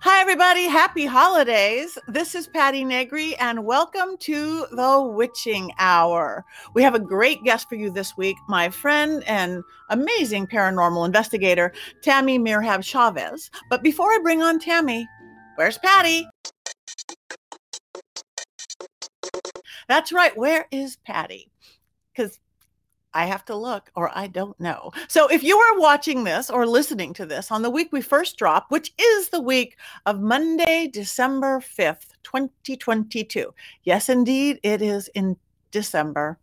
Hi, everybody. Happy holidays. This is Patti Negri, and welcome to the Witching Hour. We have a great guest for you this week, my friend and amazing paranormal investigator, Tammie Merheb-Chavez. But before I bring on Tammie, where's Patti? That's right. Where is Patti? Because I have to look or I don't know. So if you are watching this or listening to this on the week we first drop, which is the week of Monday, December 5th, 2022. Yes, indeed, it is in December.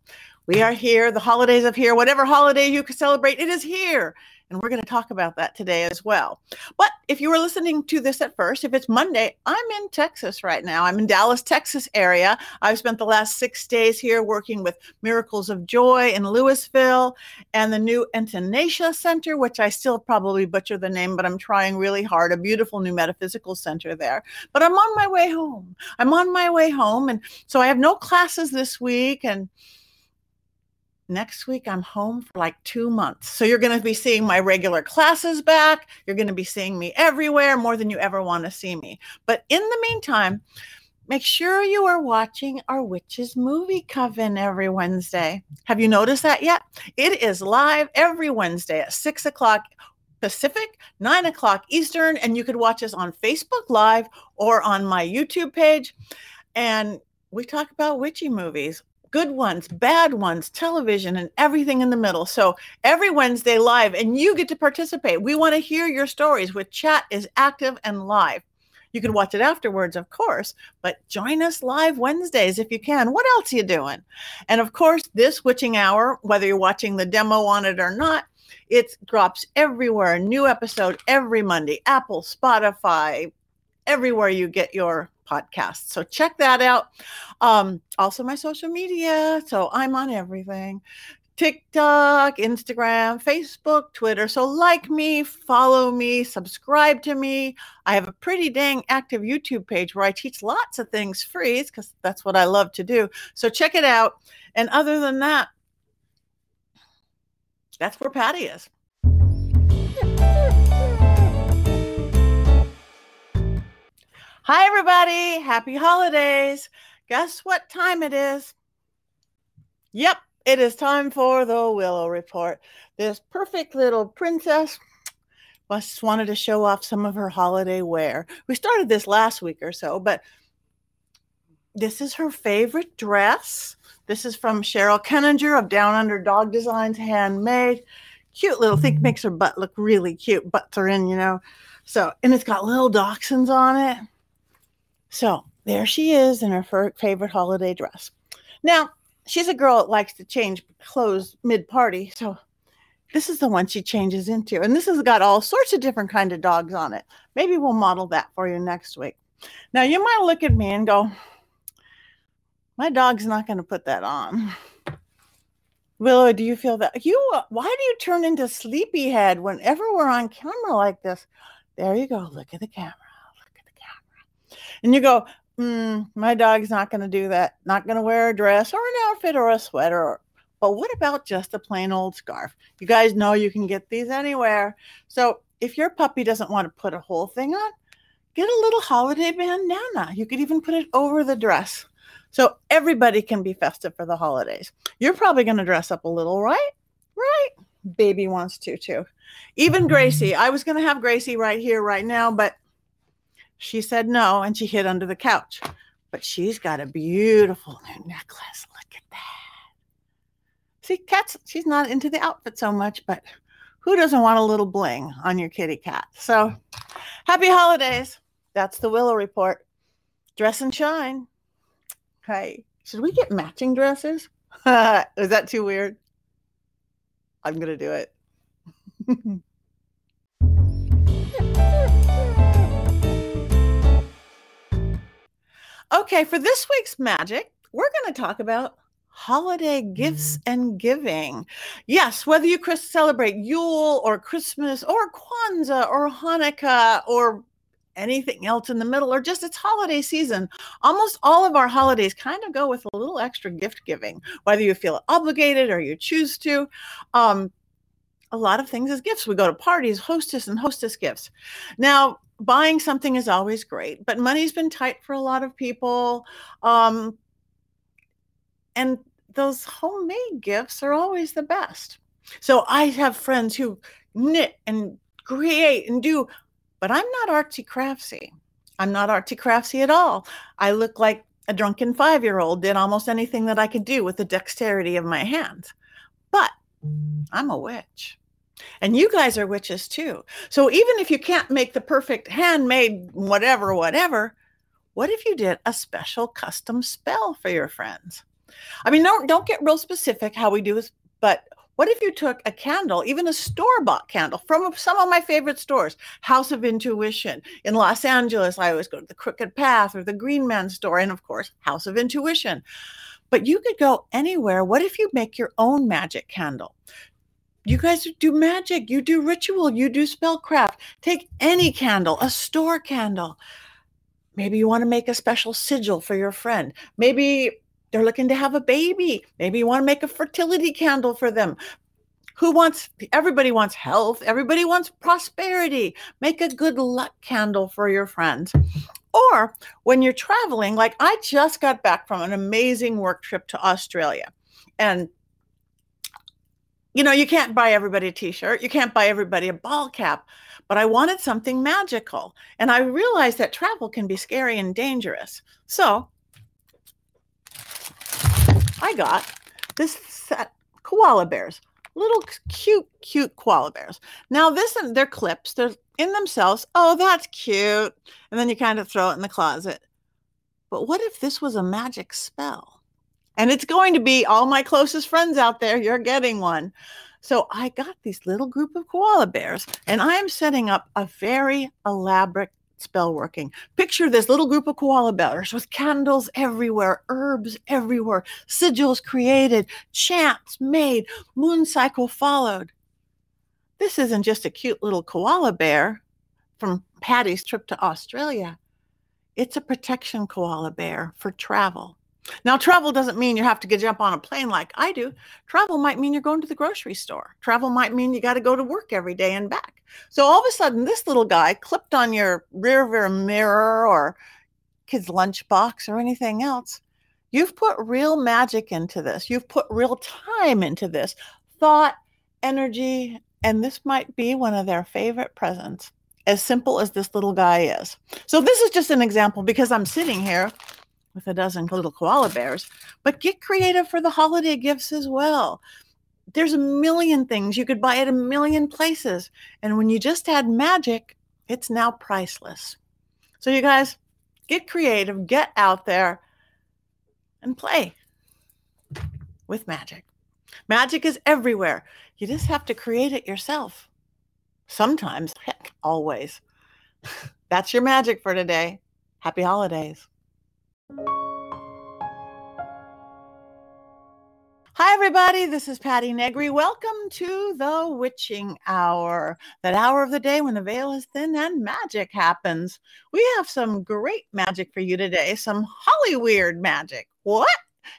We are here. The holidays of here, whatever holiday you could celebrate, it is here. And we're going to talk about that today as well. But if you were listening to this at first, if it's Monday, I'm in Texas right now. I'm in Dallas, Texas area. I've spent the last six days here working with Miracles of Joy in Lewisville and the new Entenacia Center, which I still probably butcher the name, but I'm trying really hard. A beautiful new metaphysical center there. But I'm on my way home. I'm on my way home. And so I have no classes this week. And next week I'm home for like two months. So you're going to be seeing my regular classes back. You're going to be seeing me everywhere more than you ever want to see me. But in the meantime, make sure you are watching our Witches Movie Coven every Wednesday. Have you noticed that yet? It is live every Wednesday at six o'clock. Pacific, nine o'clock Eastern, and you could watch us on Facebook Live or on my YouTube page. And we talk about witchy movies good ones, bad ones, television, and everything in the middle. So every Wednesday live, and you get to participate. We want to hear your stories, with chat is active and live. You can watch it afterwards, of course, but join us live Wednesdays if you can. What else are you doing? And of course, this witching hour, whether you're watching the demo on it or not, it drops everywhere. A new episode every Monday. Apple, Spotify, everywhere you get your podcast. So check that out. Um, also, my social media. So I'm on everything TikTok, Instagram, Facebook, Twitter. So like me, follow me, subscribe to me. I have a pretty dang active YouTube page where I teach lots of things free because that's what I love to do. So check it out. And other than that, that's where Patti is. Hi, everybody. Happy holidays. Guess what time it is? Yep, it is time for the Willow Report. This perfect little princess just wanted to show off some of her holiday wear. We started this last week or so, but this is her favorite dress. This is from Cheryl Kenninger of Down Under Dog Designs Handmade. Cute little thing, makes her butt look really cute. Butts are in, you know. So, and it's got little dachshunds on it so there she is in her favorite holiday dress. Now, she's a girl that likes to change clothes mid party. So this is the one she changes into. And this has got all sorts of different kind of dogs on it. Maybe we'll model that for you next week. Now, you might look at me and go, my dog's not going to put that on. Willow, do you feel that? You, why do you turn into sleepyhead whenever we're on camera like this? There you go. Look at the camera and you go, mm, my dog's not going to do that, not going to wear a dress or an outfit or a sweater. But what about just a plain old scarf? You guys know you can get these anywhere. So if your puppy doesn't want to put a whole thing on, get a little holiday bandana. You could even put it over the dress. So everybody can be festive for the holidays. You're probably going to dress up a little, right? Right. Baby wants to too. Even Gracie. I was going to have Gracie right here, right now, but she said no, and she hid under the couch. But she's got a beautiful new necklace. Look at that. See, cats, she's not into the outfit so much, but who doesn't want a little bling on your kitty cat? So happy holidays. That's the Willow Report. Dress and shine. Hey, should we get matching dresses? Is that too weird? I'm going to do it. Okay, for this week's magic, we're going to talk about holiday gifts mm-hmm. and giving. Yes, whether you Chris celebrate Yule or Christmas or Kwanzaa or Hanukkah or anything else in the middle or just it's holiday season almost all of our holidays kind of go with a little extra gift giving whether you feel obligated or you choose to um, a lot of things as gifts we go to parties hostess and hostess gifts now buying something is always great, but money's been tight for a lot of people. Um, and those homemade gifts are always the best. So I have friends who knit and create and do, but I'm not artsy craftsy. I'm not artsy craftsy at all. I look like a drunken five year old did almost anything that I could do with the dexterity of my hands. But I'm a witch. And you guys are witches too. So even if you can't make the perfect handmade whatever, whatever, what if you did a special custom spell for your friends? I mean, don't don't get real specific how we do this, but what if you took a candle, even a store bought candle from some of my favorite stores, House of Intuition in Los Angeles? I always go to the Crooked Path or the Green Man store, and of course, House of Intuition. But you could go anywhere. What if you make your own magic candle? You guys do magic, you do ritual, you do spellcraft. Take any candle, a store candle. Maybe you want to make a special sigil for your friend. Maybe they're looking to have a baby. Maybe you want to make a fertility candle for them. Who wants, everybody wants health. Everybody wants prosperity. Make a good luck candle for your friends. Or when you're traveling, like I just got back from an amazing work trip to Australia. And you know, you can't buy everybody a t-shirt, you can't buy everybody a ball cap, but I wanted something magical. And I realized that travel can be scary and dangerous. So I got this set koala bears, little cute, cute koala bears. Now, this and they're clips. They're in themselves. Oh, that's cute. And then you kind of throw it in the closet. But what if this was a magic spell? And it's going to be all my closest friends out there. You're getting one. So I got this little group of koala bears, and I am setting up a very elaborate spell working. Picture this little group of koala bears with candles everywhere, herbs everywhere, sigils created, chants made, moon cycle followed. This isn't just a cute little koala bear from Patti's trip to Australia. It's a protection koala bear for travel. Now, travel doesn't mean you have to get jump on a plane like I do. Travel might mean you're going to the grocery store. Travel might mean you got to go to work every day and back. So all of a sudden, this little guy clipped on your rear view mirror or kid's lunchbox or anything else. You've put real magic into this. You've put real time into this, thought, energy, and this might be one of their favorite presents. As simple as this little guy is. So, this is just an example because I'm sitting here with a dozen little koala bears, but get creative for the holiday gifts as well. There's a million things you could buy at a million places. And when you just add magic, it's now priceless. So, you guys, get creative, get out there and play with magic. Magic is everywhere. You just have to create it yourself. Sometimes, heck, always. That's your magic for today. Happy holidays. Hi, everybody. This is Patti Negri. Welcome to the Witching Hour, that hour of the day when the veil is thin and magic happens. We have some great magic for you today, some Hollyweird magic. What?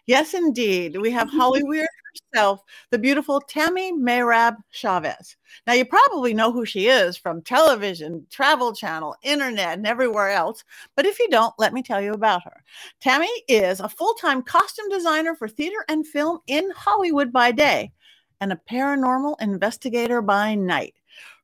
Yes, indeed. We have Hollyweird herself, the beautiful Tammy Mayrab Chavez. Now, you probably know who she is from television, travel channel, internet, and everywhere else. But if you don't, let me tell you about her. Tammy is a full time costume designer for theater and film in Hollywood by day and a paranormal investigator by night.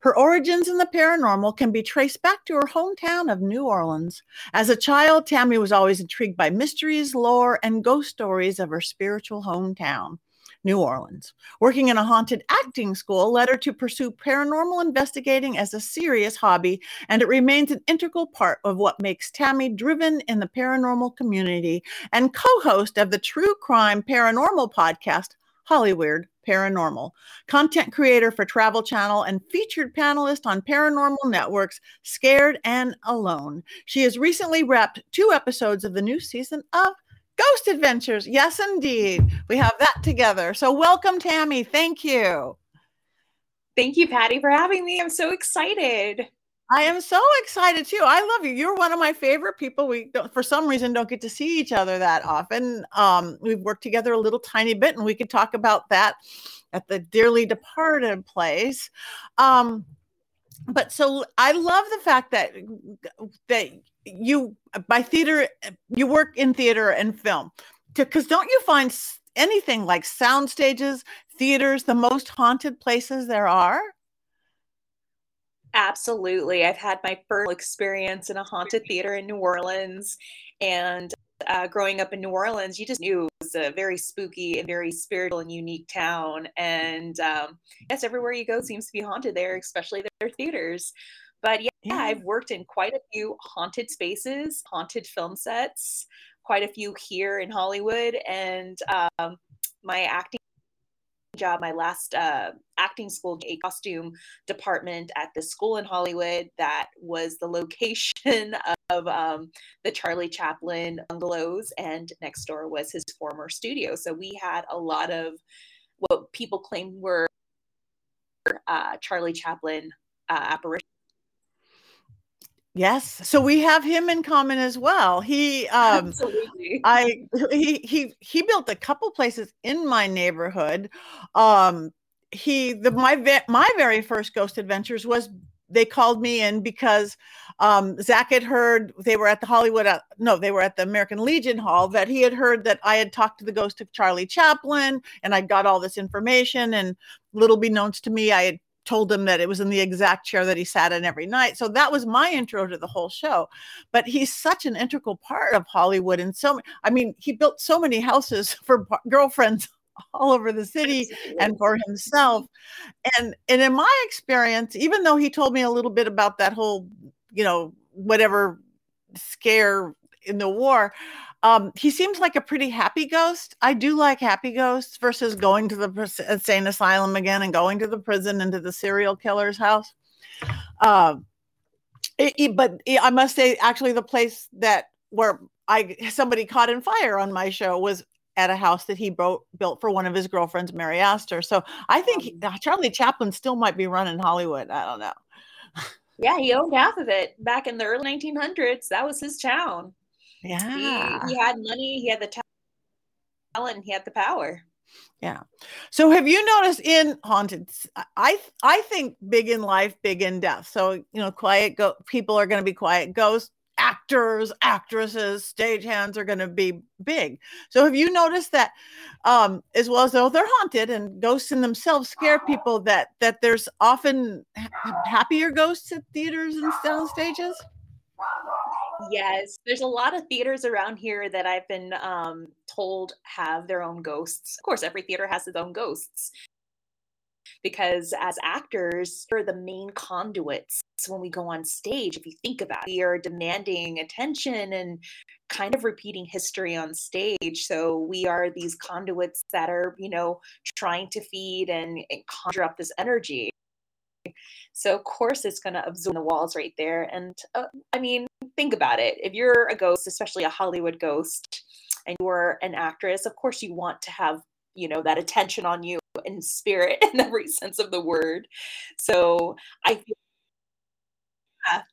Her origins in the paranormal can be traced back to her hometown of New Orleans. As a child, Tammie was always intrigued by mysteries, lore, and ghost stories of her spiritual hometown. New Orleans. Working in a haunted acting school led her to pursue paranormal investigating as a serious hobby, and it remains an integral part of what makes Tammie driven in the paranormal community and co host of the true crime paranormal podcast, Hollyweird Paranormal, content creator for Travel Channel and featured panelist on Paranormal Network's Scared and Alone. She has recently wrapped two episodes of the new season of Ghost Adventures. Yes, indeed. We have that together. So, welcome, Tammie. Thank you. Thank you, Patti, for having me. I'm so excited. I am so excited too. I love you. You're one of my favorite people. We don't, for some reason don't get to see each other that often. Um, we've worked together a little tiny bit, and we could talk about that at the dearly departed place. Um, but so I love the fact that that you by theater you work in theater and film because don't you find anything like sound stages theaters the most haunted places there are absolutely i've had my first experience in a haunted theater in new orleans and uh, growing up in New Orleans, you just knew it was a very spooky and very spiritual and unique town. And um, yes, everywhere you go seems to be haunted there, especially their theaters. But yeah, yeah, I've worked in quite a few haunted spaces, haunted film sets, quite a few here in Hollywood. And um, my acting job, my last uh, acting school, a costume department at the school in Hollywood that was the location of um, the Charlie Chaplin bungalows, and next door was his former studio. So we had a lot of what people claim were uh, Charlie Chaplin uh, apparitions Yes. So we have him in common as well. He um Absolutely. I he he he built a couple places in my neighborhood. Um he the my my very first ghost adventures was they called me in because um, Zak had heard they were at the Hollywood, uh, no, they were at the American Legion Hall, that he had heard that I had talked to the ghost of Charlie Chaplin and I got all this information. And little beknownst to me, I had told him that it was in the exact chair that he sat in every night. So that was my intro to the whole show. But he's such an integral part of Hollywood. And so, I mean, he built so many houses for girlfriends all over the city and for himself. And and in my experience, even though he told me a little bit about that whole, you know, whatever scare in the war, um, he seems like a pretty happy ghost. I do like happy ghosts versus going to the insane asylum again and going to the prison and to the serial killer's house. Um, it, it, but it, I must say, actually, the place that where I somebody caught in fire on my show was at a house that he built built for one of his girlfriends, Mary Astor. So I think he, uh, Charlie Chaplin still might be running Hollywood. I don't know. Yeah, he owned half of it back in the early 1900s. That was his town. Yeah. He, he had money, he had the talent, he had the power. Yeah. So have you noticed in haunted I I think big in life, big in death. So, you know, quiet go people are going to be quiet ghosts, actors, actresses, stagehands are going to be big. So have you noticed that um as well as though they're haunted and ghosts in themselves scare people that that there's often happier ghosts at theaters and sound stages? Yes, there's a lot of theaters around here that I've been um, told have their own ghosts. Of course, every theater has its own ghosts because as actors, we're the main conduits So when we go on stage. If you think about it, we are demanding attention and kind of repeating history on stage. So we are these conduits that are, you know, trying to feed and, and conjure up this energy. So of course it's going to absorb the walls right there. And uh, I mean, think about it. If you're a ghost, especially a Hollywood ghost, and you're an actress, of course you want to have you know that attention on you in spirit in every sense of the word. So I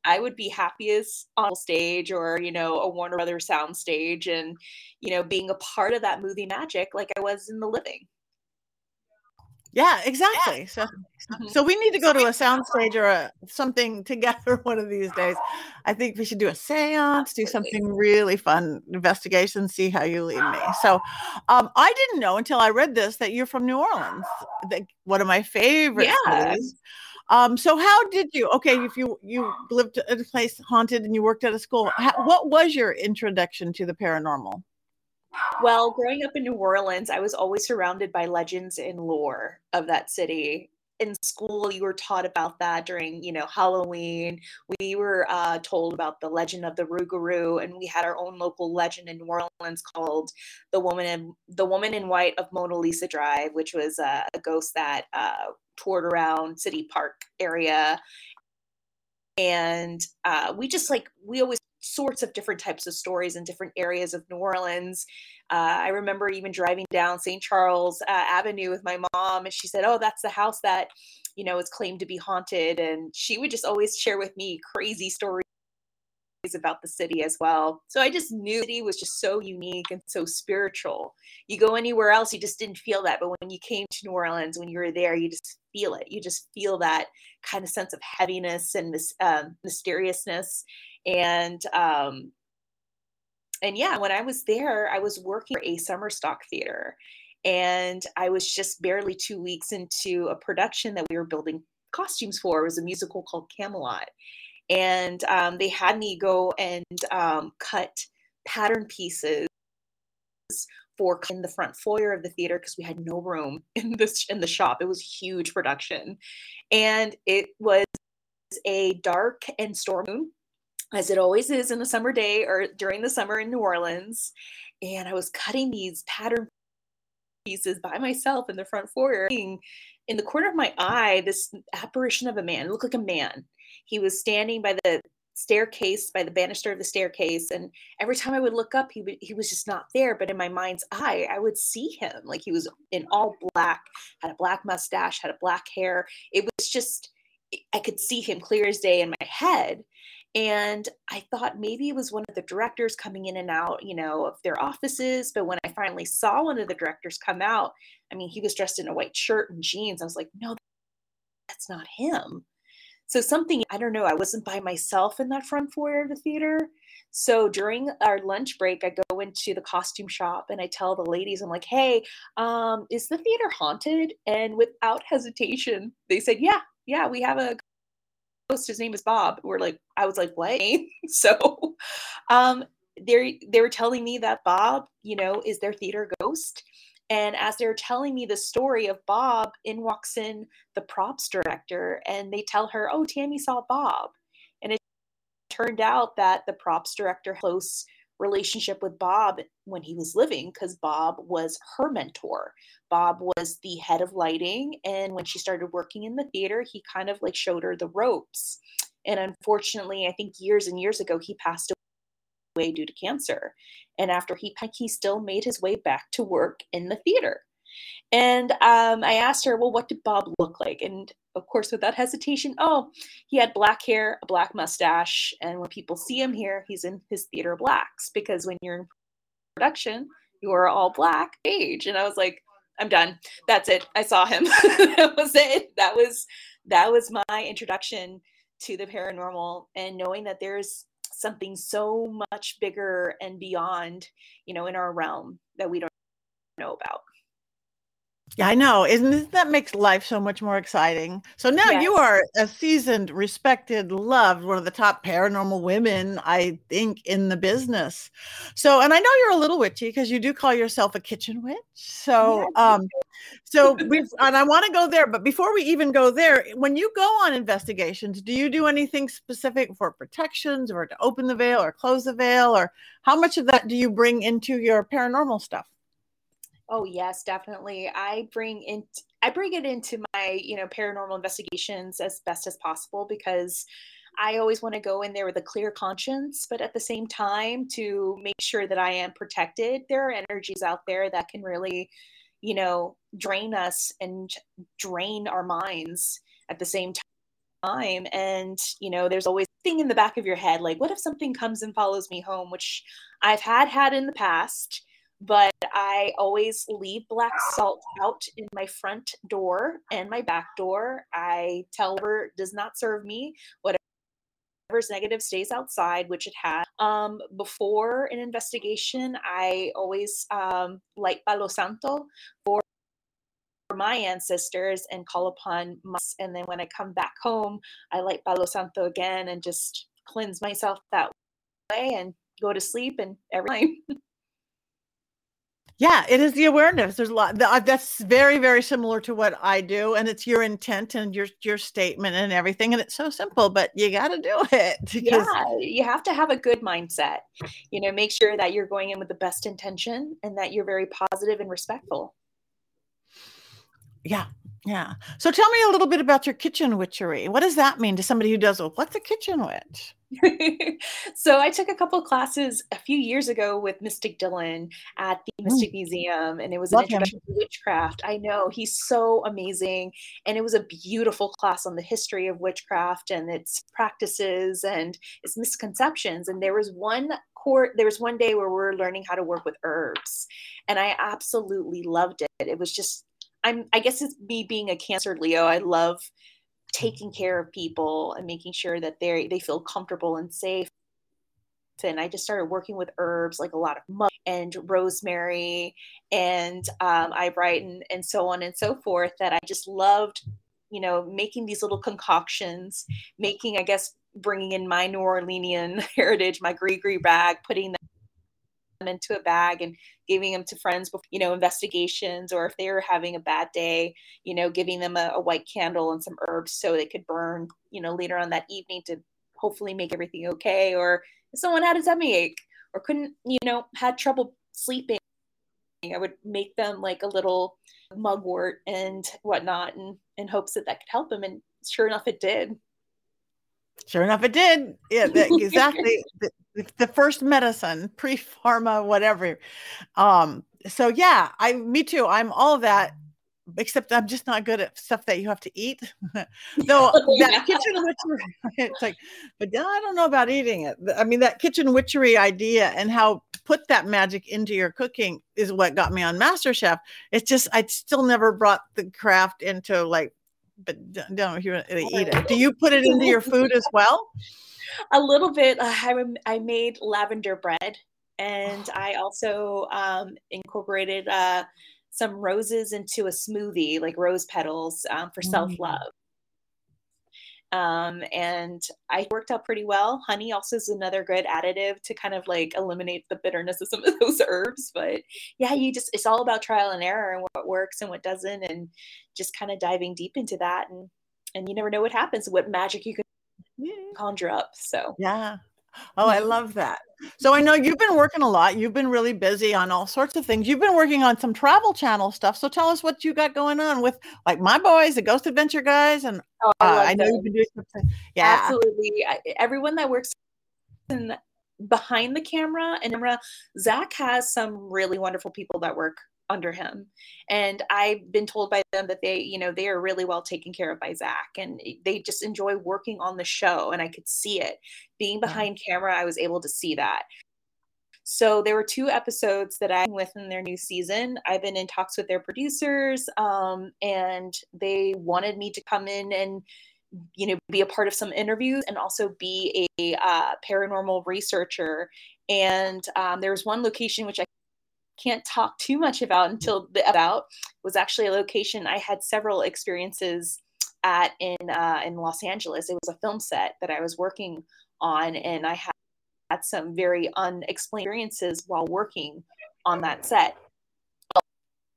I would be happiest on stage or, you know, a Warner Brothers sound stage and, you know, being a part of that movie magic like I was in the living. Yeah, exactly. So, mm-hmm. so we need to go to a soundstage or a, something together one of these days. I think we should do a séance, do something really fun, investigation, see how you lead me. So, um, I didn't know until I read this that you're from New Orleans, the, one of my favorite yeah. cities. Um, so how did you? Okay, if you you lived at a place haunted and you worked at a school, how, what was your introduction to the paranormal? Well, growing up in New Orleans, I was always surrounded by legends and lore of that city. In school, you were taught about that during, you know, Halloween. We were uh, told about the legend of the Rougarou, and we had our own local legend in New Orleans called the woman in the woman in white of Mona Lisa Drive, which was uh, a ghost that uh, toured around City Park area and uh, we just like we always sorts of different types of stories in different areas of New Orleans. Uh, I remember even driving down St. Charles uh, Avenue with my mom, and she said, "Oh, that's the house that you know is claimed to be haunted." And she would just always share with me crazy stories about the city as well. So I just knew the city was just so unique and so spiritual. You go anywhere else, you just didn't feel that. But when you came to New Orleans, when you were there, you just feel it. You just feel that kind of sense of heaviness and um, mysteriousness. And um, and yeah, when I was there, I was working for a summer stock theater. And I was just barely two weeks into a production that we were building costumes for. It was a musical called Camelot and um, they had me go and um, cut pattern pieces for in the front foyer of the theater because we had no room in this in the shop. It was huge production, and it was a dark and storm moon, as it always is in a summer day or during the summer in New Orleans. And I was cutting these pattern pieces by myself in the front foyer. In the corner of my eye, this apparition of a man. Looked like a man. He was standing by the staircase by the banister of the staircase. And every time i would look up he, he was just not there. But in my mind's eye i would see him. Like he was in all black had a black mustache had a black hair. It was just i could see him clear as day in my head and i thought maybe it was one of the directors coming in and out you know of their offices but when i finally saw one of the directors come out i mean he was dressed in a white shirt and jeans i was like no that's not him so something, I don't know, I wasn't by myself in that front foyer of the theater. So during our lunch break, I go into the costume shop and I tell the ladies, I'm like, hey, um, is the theater haunted? And without hesitation, they said, yeah, yeah, we have a ghost. His name is Bob. We're like, I was like, what? so um, they they were telling me that Bob, you know, is their theater ghost. And as they're telling me the story of Bob, in walks in the props director and they tell her, Oh, Tammie saw Bob. And it turned out that the props director close relationship with Bob when he was living because Bob was her mentor. Bob was the head of lighting. And when she started working in the theater, he kind of like showed her the ropes. And unfortunately, I think years and years ago, he passed away due to cancer. And after he he still made his way back to work in the theater. And um, I asked her, well, what did Bob look like? And of course, without hesitation, oh, he had black hair, a black mustache. And when people see him here, he's in his theater blacks because when you're in production, you are all black age. And I was like, I'm done. That's it. I saw him. that was it. That was that was my introduction to the paranormal and knowing that there's something so much bigger and beyond, you know, in our realm that we don't know about. Yeah, I know. Isn't that makes life so much more exciting? So now yes. you are a seasoned, respected, loved, one of the top paranormal women, I think, in the business. So, and I know you're a little witchy because you do call yourself a kitchen witch. So, yes. um, so we and I want to go there, but before we even go there, when you go on investigations, do you do anything specific for protections or to open the veil or close the veil, or how much of that do you bring into your paranormal stuff? Oh yes, definitely. I bring in I bring it into my, you know, paranormal investigations as best as possible because I always want to go in there with a clear conscience, but at the same time to make sure that I am protected. There are energies out there that can really, you know, drain us and drain our minds at the same time. And, you know, there's always thing in the back of your head like what if something comes and follows me home, which I've had had in the past but I always leave black salt out in my front door and my back door. I tell whatever does not serve me, whatever's negative stays outside, which it has. Um, before an investigation, I always um, light Palo Santo for my ancestors and call upon my, and then when I come back home, I light Palo Santo again and just cleanse myself that way and go to sleep and every time. Yeah, it is the awareness. There's a lot uh, that's very, very similar to what I do, and it's your intent and your your statement and everything, and it's so simple, but you got to do it. Yeah, you have to have a good mindset. You know, make sure that you're going in with the best intention and that you're very positive and respectful. Yeah. Yeah. So tell me a little bit about your kitchen witchery. What does that mean to somebody who does, well, what's a kitchen witch? so I took a couple classes a few years ago with Mystic Dylan at the Mystic mm. Museum, and it was Love an introduction him. to witchcraft. I know he's so amazing, and it was a beautiful class on the history of witchcraft and its practices and its misconceptions. And there was one court, there was one day where we were learning how to work with herbs, and I absolutely loved it. It was just I'm I guess it's me being a Cancer Leo. I love taking care of people and making sure that they they feel comfortable and safe. And I just started working with herbs like a lot of mug and rosemary and um, eyebright and, and so on and so forth that I just loved, you know, making these little concoctions, making, I guess, bringing in my New Orleanian heritage, my gris gris bag, putting them into a bag and giving them to friends, you know, investigations, or if they were having a bad day, you know, giving them a, a white candle and some herbs so they could burn, you know, later on that evening to hopefully make everything okay. Or if someone had a tummy ache or couldn't, you know, had trouble sleeping, I would make them like a little mugwort and whatnot, and in hopes that that could help them. And sure enough, it did. Sure enough, it did. Yeah, exactly. The, first medicine, pre pharma, whatever. Um, so yeah, I me too. I'm all that, except I'm just not good at stuff that you have to eat. Though that kitchen witchery, it's like, but I don't know about eating it. I mean, that kitchen witchery idea and how put that magic into your cooking is what got me on MasterChef. It's just I still never brought the craft into like but don't know if you eat it. Do you put it into your food as well? A little bit. Uh, I, I made lavender bread and I also um, incorporated uh, some roses into a smoothie, like rose petals um, for mm. self love. Um, and I worked out pretty well. Honey also is another good additive to kind of like eliminate the bitterness of some of those herbs. But yeah, you just, it's all about trial and error and what works and what doesn't, and just kind of diving deep into that. And, and you never know what happens, what magic you can conjure up. So, yeah. Oh, I love that. So I know you've been working a lot. You've been really busy on all sorts of things. You've been working on some travel channel stuff. So tell us what you got going on with like my boys, the Ghost Adventure guys, and oh, I, uh, I know you've been doing something. Yeah, absolutely. Everyone that works in behind the camera and camera, Zak has some really wonderful people that work under him. And I've been told by them that they, you know, they are really well taken care of by Zak and they just enjoy working on the show. And I could see it. Being behind yeah. camera, I was able to see that. So there were two episodes that I'm with in their new season. I've been in talks with their producers, um, and they wanted me to come in and you know be a part of some interviews and also be a uh, paranormal researcher and um, there was one location which i can't talk too much about until the about was actually a location I had several experiences at in uh, in Los Angeles. It was a film set that I was working on, and I had, had some very unexplained experiences while working on that set.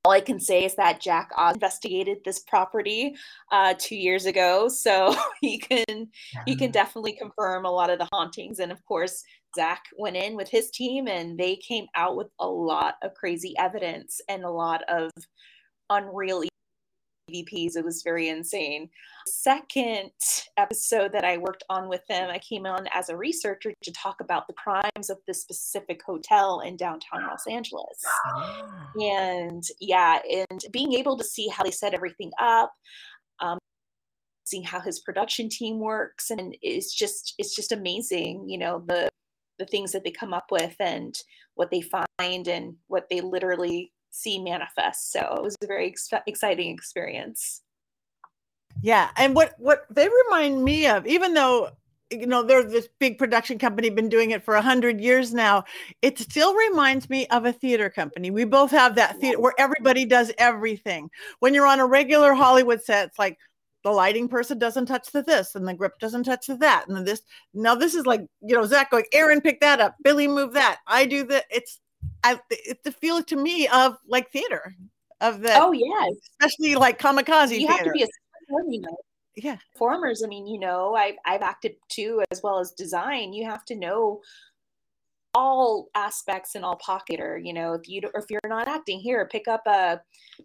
All I can say is that Jack Oz investigated this property uh, two years ago, so he can he can definitely confirm a lot of the hauntings. And of course, Zak went in with his team and they came out with a lot of crazy evidence and a lot of unreal EVPs. It was very insane. Second episode that I worked on with them, I came on as a researcher to talk about the crimes of this specific hotel in downtown Los Angeles. Ah. And yeah, and being able to see how they set everything up. Um, seeing how his production team works and it's just it's just amazing you know the the things that they come up with and what they find and what they literally see manifest. So it was a very ex- exciting experience. Yeah, and what what they remind me of, even though you know they're this big production company, been doing it for a hundred years now, it still reminds me of a theater company. We both have that theater where everybody does everything. When you're on a regular Hollywood set, it's like the lighting person doesn't touch the this and the grip doesn't touch the that and this now this is like you know Zak going aaron pick that up billy move that i do that it's i it's the feel to me of like theater of the oh yeah especially like kamikaze you theater. have to be a you know. Yeah. Performers i mean you know i've i've acted too as well as design. You have to know all aspects and all pocket or you know. If you or if you're not acting here pick up a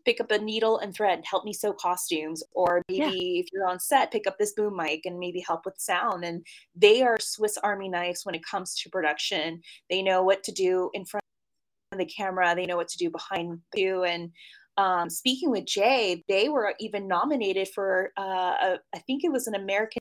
pick up a needle and thread help me sew costumes. Or maybe yeah. if you're on set pick up this boom mic and maybe help with sound. And they are swiss army knives when it comes to production. They know what to do in front the camera they know what to do behind you. And um, speaking with jay they were even nominated for uh, a, I think it was an american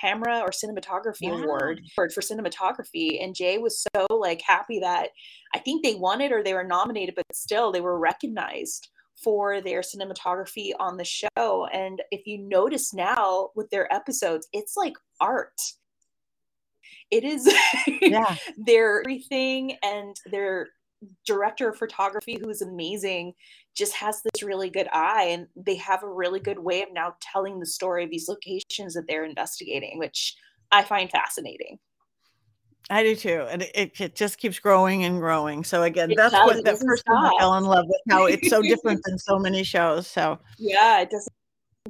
camera or cinematography award for, for cinematography. And jay was so like happy that i think they won it or they were nominated but still they were recognized for their cinematography on the show. And if you notice now with their episodes it's like art it is yeah. their everything and their director of photography who is amazing just has this really good eye and they have a really good way of now telling the story of these locations that they're investigating which i find fascinating I do too, and it, it just keeps growing and growing. So again, it that's does, what that first one I fell in love with. How it's so different than so many shows. So yeah, it doesn't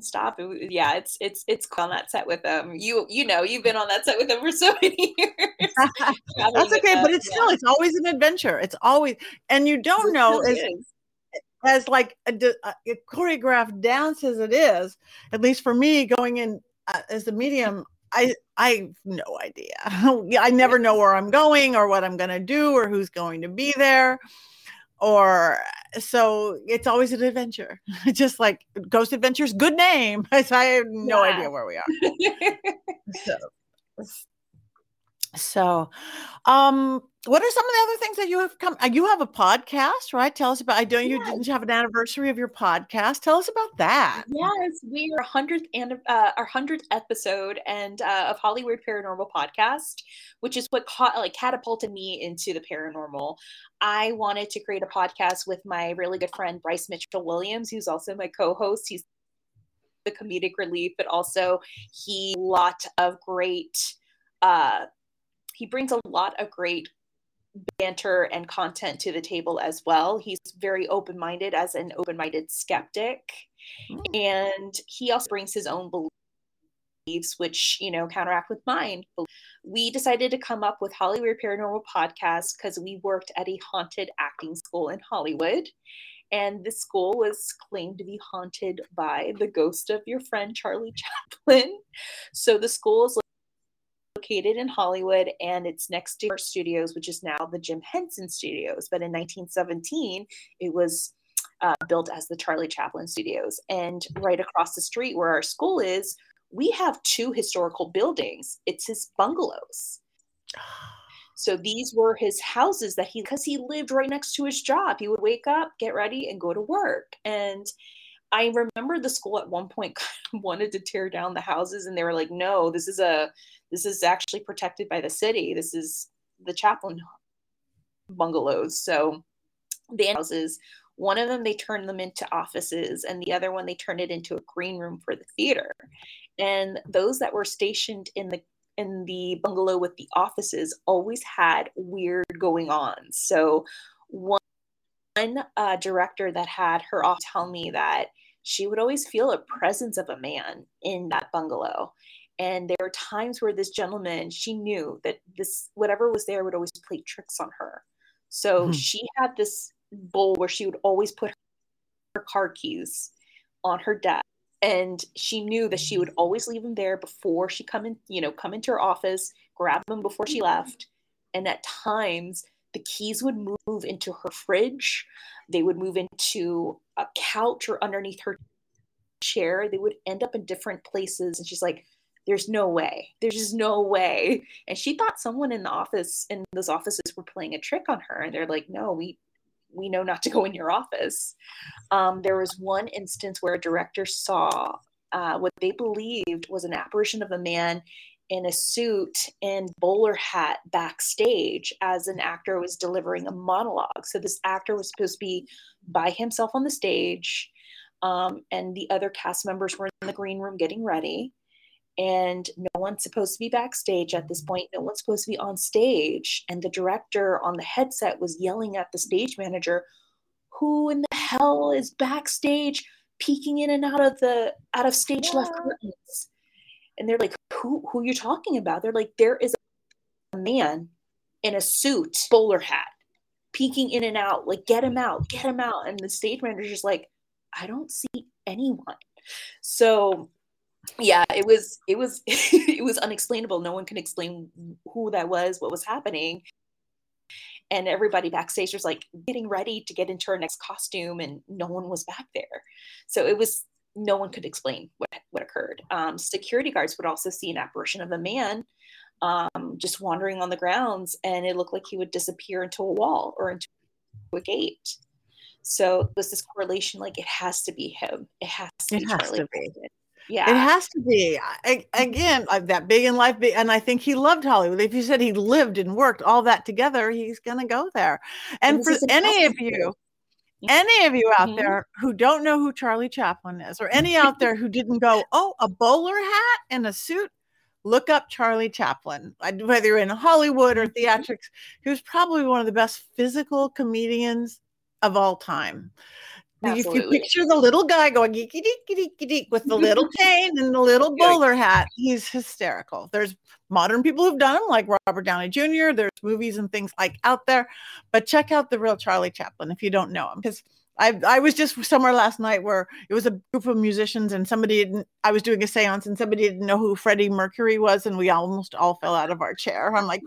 stop. It, yeah, it's it's it's cool on that set with them. You you know you've been on that set with them for so many years. that's okay, but it's yeah. still it's always an adventure. It's always and you don't it know as, as like a, a, choreographed dance as it is. At least for me, going in uh, as a medium, I I have no idea. I never know where I'm going or what I'm going to do or who's going to be there. Or so it's always an adventure, just like Ghost Adventures, good name. I have no yeah. idea where we are. so, so, um, what are some of the other things that you have come? Uh, you have a podcast, right? Tell us about. I know you yes. didn't have an anniversary of your podcast. Tell us about that. Yes, we are hundredth and uh, our hundredth episode and uh, of Hollyweird Paranormal Podcast, which is what caught like catapulted me into the paranormal. I wanted to create a podcast with my really good friend Bryce Mitchell Williams, who's also my co-host. He's the comedic relief, but also he lot of great. Uh, he brings a lot of great banter and content to the table as well. He's very open-minded as an open-minded skeptic. Mm. And he also brings his own beliefs which, you know, counteract with mine. We decided to come up with Hollyweird Paranormal Podcast because we worked at a haunted acting school in Hollywood. And the school was claimed to be haunted by the ghost of your friend Charlie Chaplin. So the school is located in Hollywood and it's next to our studios, which is now the Jim Henson Studios. But in 1917, it was uh, built as the Charlie Chaplin Studios. And right across the street where our school is, we have two historical buildings. It's his bungalows. So these were his houses that he, because he lived right next to his job. He would wake up, get ready, and go to work. And I remember the school at one point wanted to tear down the houses, and they were like, "No, this is a this is actually protected by the city. This is the Chaplin bungalows. So the houses, one of them they turned them into offices, and the other one they turned it into a green room for the theater. And those that were stationed in the in the bungalow with the offices always had weird going on. So one uh, director that had her off tell me that she would always feel a presence of a man in that bungalow and there were times where this gentleman she knew that this whatever was there would always play tricks on her. So mm-hmm. she had this bowl where she would always put her car keys on her desk. And she knew that she would always leave them there before she come in you know come into her office grab them before she left. And at times the keys would move into her fridge. They would move into a couch or underneath her chair. They would end up in different places. And she's like there's no way there's just no way. And she thought someone in the office in those offices were playing a trick on her and they're like no we we know not to go in your office. Um, there was one instance where a director saw uh, what they believed was an apparition of a man in a suit and bowler hat backstage as an actor was delivering a monologue. So this actor was supposed to be by himself on the stage um, and the other cast members were in the green room getting ready and no one's supposed to be backstage at this mm-hmm. point no one's supposed to be on stage and the director on the headset was yelling at the stage manager who in the hell is backstage peeking in and out of the out of stage yeah. left curtains and they're like who who you're talking about they're like there is a man in a suit, bowler hat, peeking in and out, like, get him out, get him out. And the stage manager's just like, I don't see anyone. So yeah, it was it was it was unexplainable. No one can explain who that was, what was happening. And everybody backstage was like getting ready to get into our next costume, and no one was back there. So it was no one could explain what, what occurred. Um, security guards would also see an apparition of a man um, just wandering on the grounds, and it looked like he would disappear into a wall or into a gate. So there's this correlation, like it has to be him. It has to It be has Charlie. to be. Brandon. Yeah. It has to be. I, again, uh, that big in life, and I think he loved Hollywood. If you said he lived and worked all that together, he's going to go there. And this for any of you, any of you out Mhm. there who don't know who Charlie Chaplin is, or any out there who didn't go, oh, a bowler hat and a suit, look up Charlie Chaplin. Whether you're in Hollywood or Mhm. theatrics, he was probably one of the best physical comedians of all time. If you Absolutely. picture the little guy going geeky deeky deeky deek with the little cane and the little bowler hat, he's hysterical. There's modern people who've done him, like Robert Downey Jr. There's movies and things like out there, but check out the real Charlie Chaplin if you don't know him, because I I was just somewhere last night where it was a group of musicians and somebody didn't. I was doing a séance and somebody didn't know who Freddie Mercury was, and we almost all fell out of our chair. I'm like.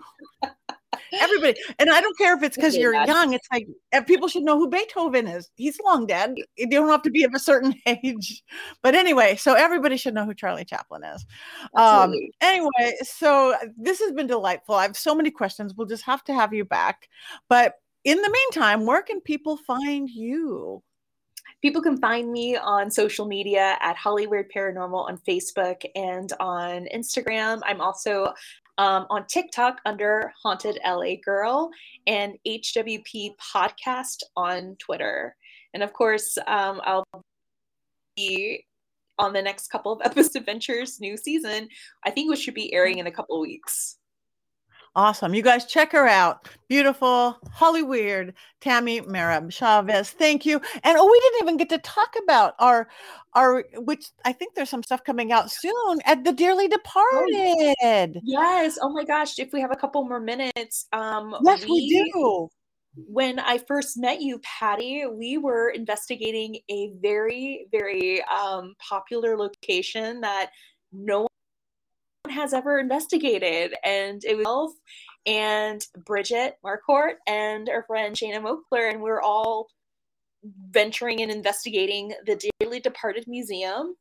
Everybody, and I don't care if it's because you're that's- young. It's like people should know who Beethoven is. He's long dead. You don't have to be of a certain age. But anyway, so everybody should know who Charlie Chaplin is. Um, anyway, so this has been delightful. I have so many questions. We'll just have to have you back. But in the meantime, where can people find you? People can find me on social media at Hollyweird Paranormal on Facebook and on Instagram. I'm also um, on TikTok under Haunted LA Girl and HWP Podcast on Twitter. And of course, um, I'll be on the next couple of Epic Adventures new season. I think which should be airing in a couple of weeks. Awesome. You guys check her out. Beautiful, Hollyweird, Tammy Marab Chavez. Thank you. And oh, we didn't even get to talk about our our which I think there's some stuff coming out soon at the Dearly Departed. Yes. Oh my gosh. If we have a couple more minutes, um, Yes, we do. when I first met you, Patti, we were investigating a very, very um, popular location that no one has ever investigated. And it was myself and Bridget Marquardt and our friend Shana Mokler, and we're all venturing and investigating the Dearly Departed Museum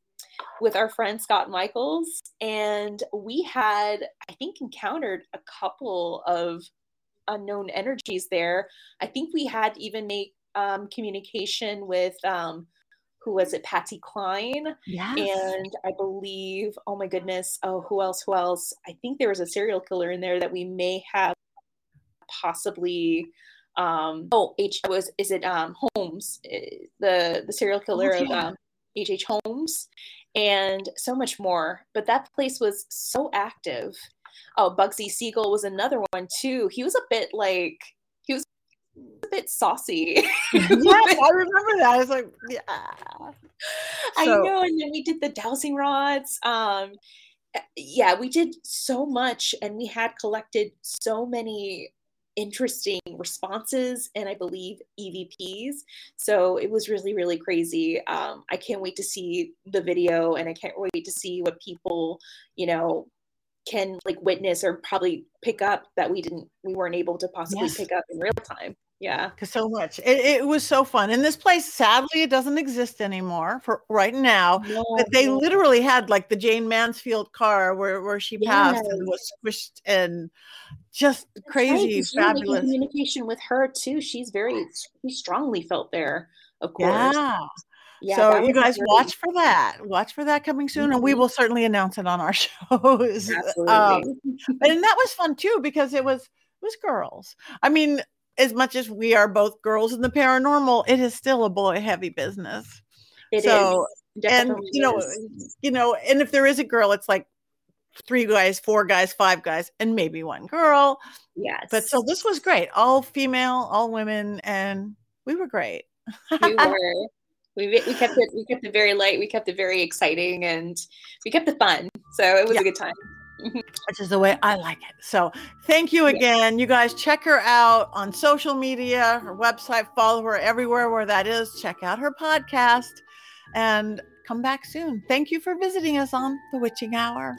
with our friend Scott Michaels. And we had, I think, encountered a couple of unknown energies there. I think we had even made um, communication with um, who was it, Patsy Cline, Yes. and I believe, oh my goodness, oh who else? Who else? I think there was a serial killer in there that we may have possibly. Um, oh, H was is it um, Holmes, eh, the the serial killer of yeah. um, H. H. Holmes, and so much more. But that place was so active. Oh, Bugsy Siegel was another one too. He was a bit like a bit saucy. yes, I remember that. I was like, yeah. I know. And then we did the dowsing rods. Um, uh, yeah, we did so much, and we had collected so many interesting responses and I believe EVPs. So it was really, really crazy. Um, I can't wait to see the video, and I can't wait to see what people, you know, can like witness or probably pick up that we didn't, we weren't able to possibly Yes. pick up in real time. Yeah. Cause so much. It, it was so fun. And this place, sadly, it doesn't exist anymore for right now. No, But they no. literally had like the Jayne Mansfield car where, where she passed and was squished and just That's right, crazy, 'cause you were making fabulous. communication with her too. She's very, she strongly felt there, of course. Yeah. Yeah, so you guys watch for that. Watch for that coming soon, and we Mhm. will certainly announce it on our shows. Absolutely. Um, and that was fun too because it was it was girls. I mean, as much as we are both girls in the paranormal, it is still a boy heavy business. It is. so and you know, is. you know, and if there is a girl, it's like three guys, four guys, five guys, and maybe one girl. yes. But so this was great. All female, all women, and we were great. we were. We, we kept it. We kept it very light. We kept it very exciting, and we kept it fun. So it was Yeah. a good time. Mm-hmm. which is the way I like it. So thank you again. You guys check her out on social media, her website, follow her everywhere where that is. Check out her podcast and come back soon. Thank you for visiting us on the Witching Hour.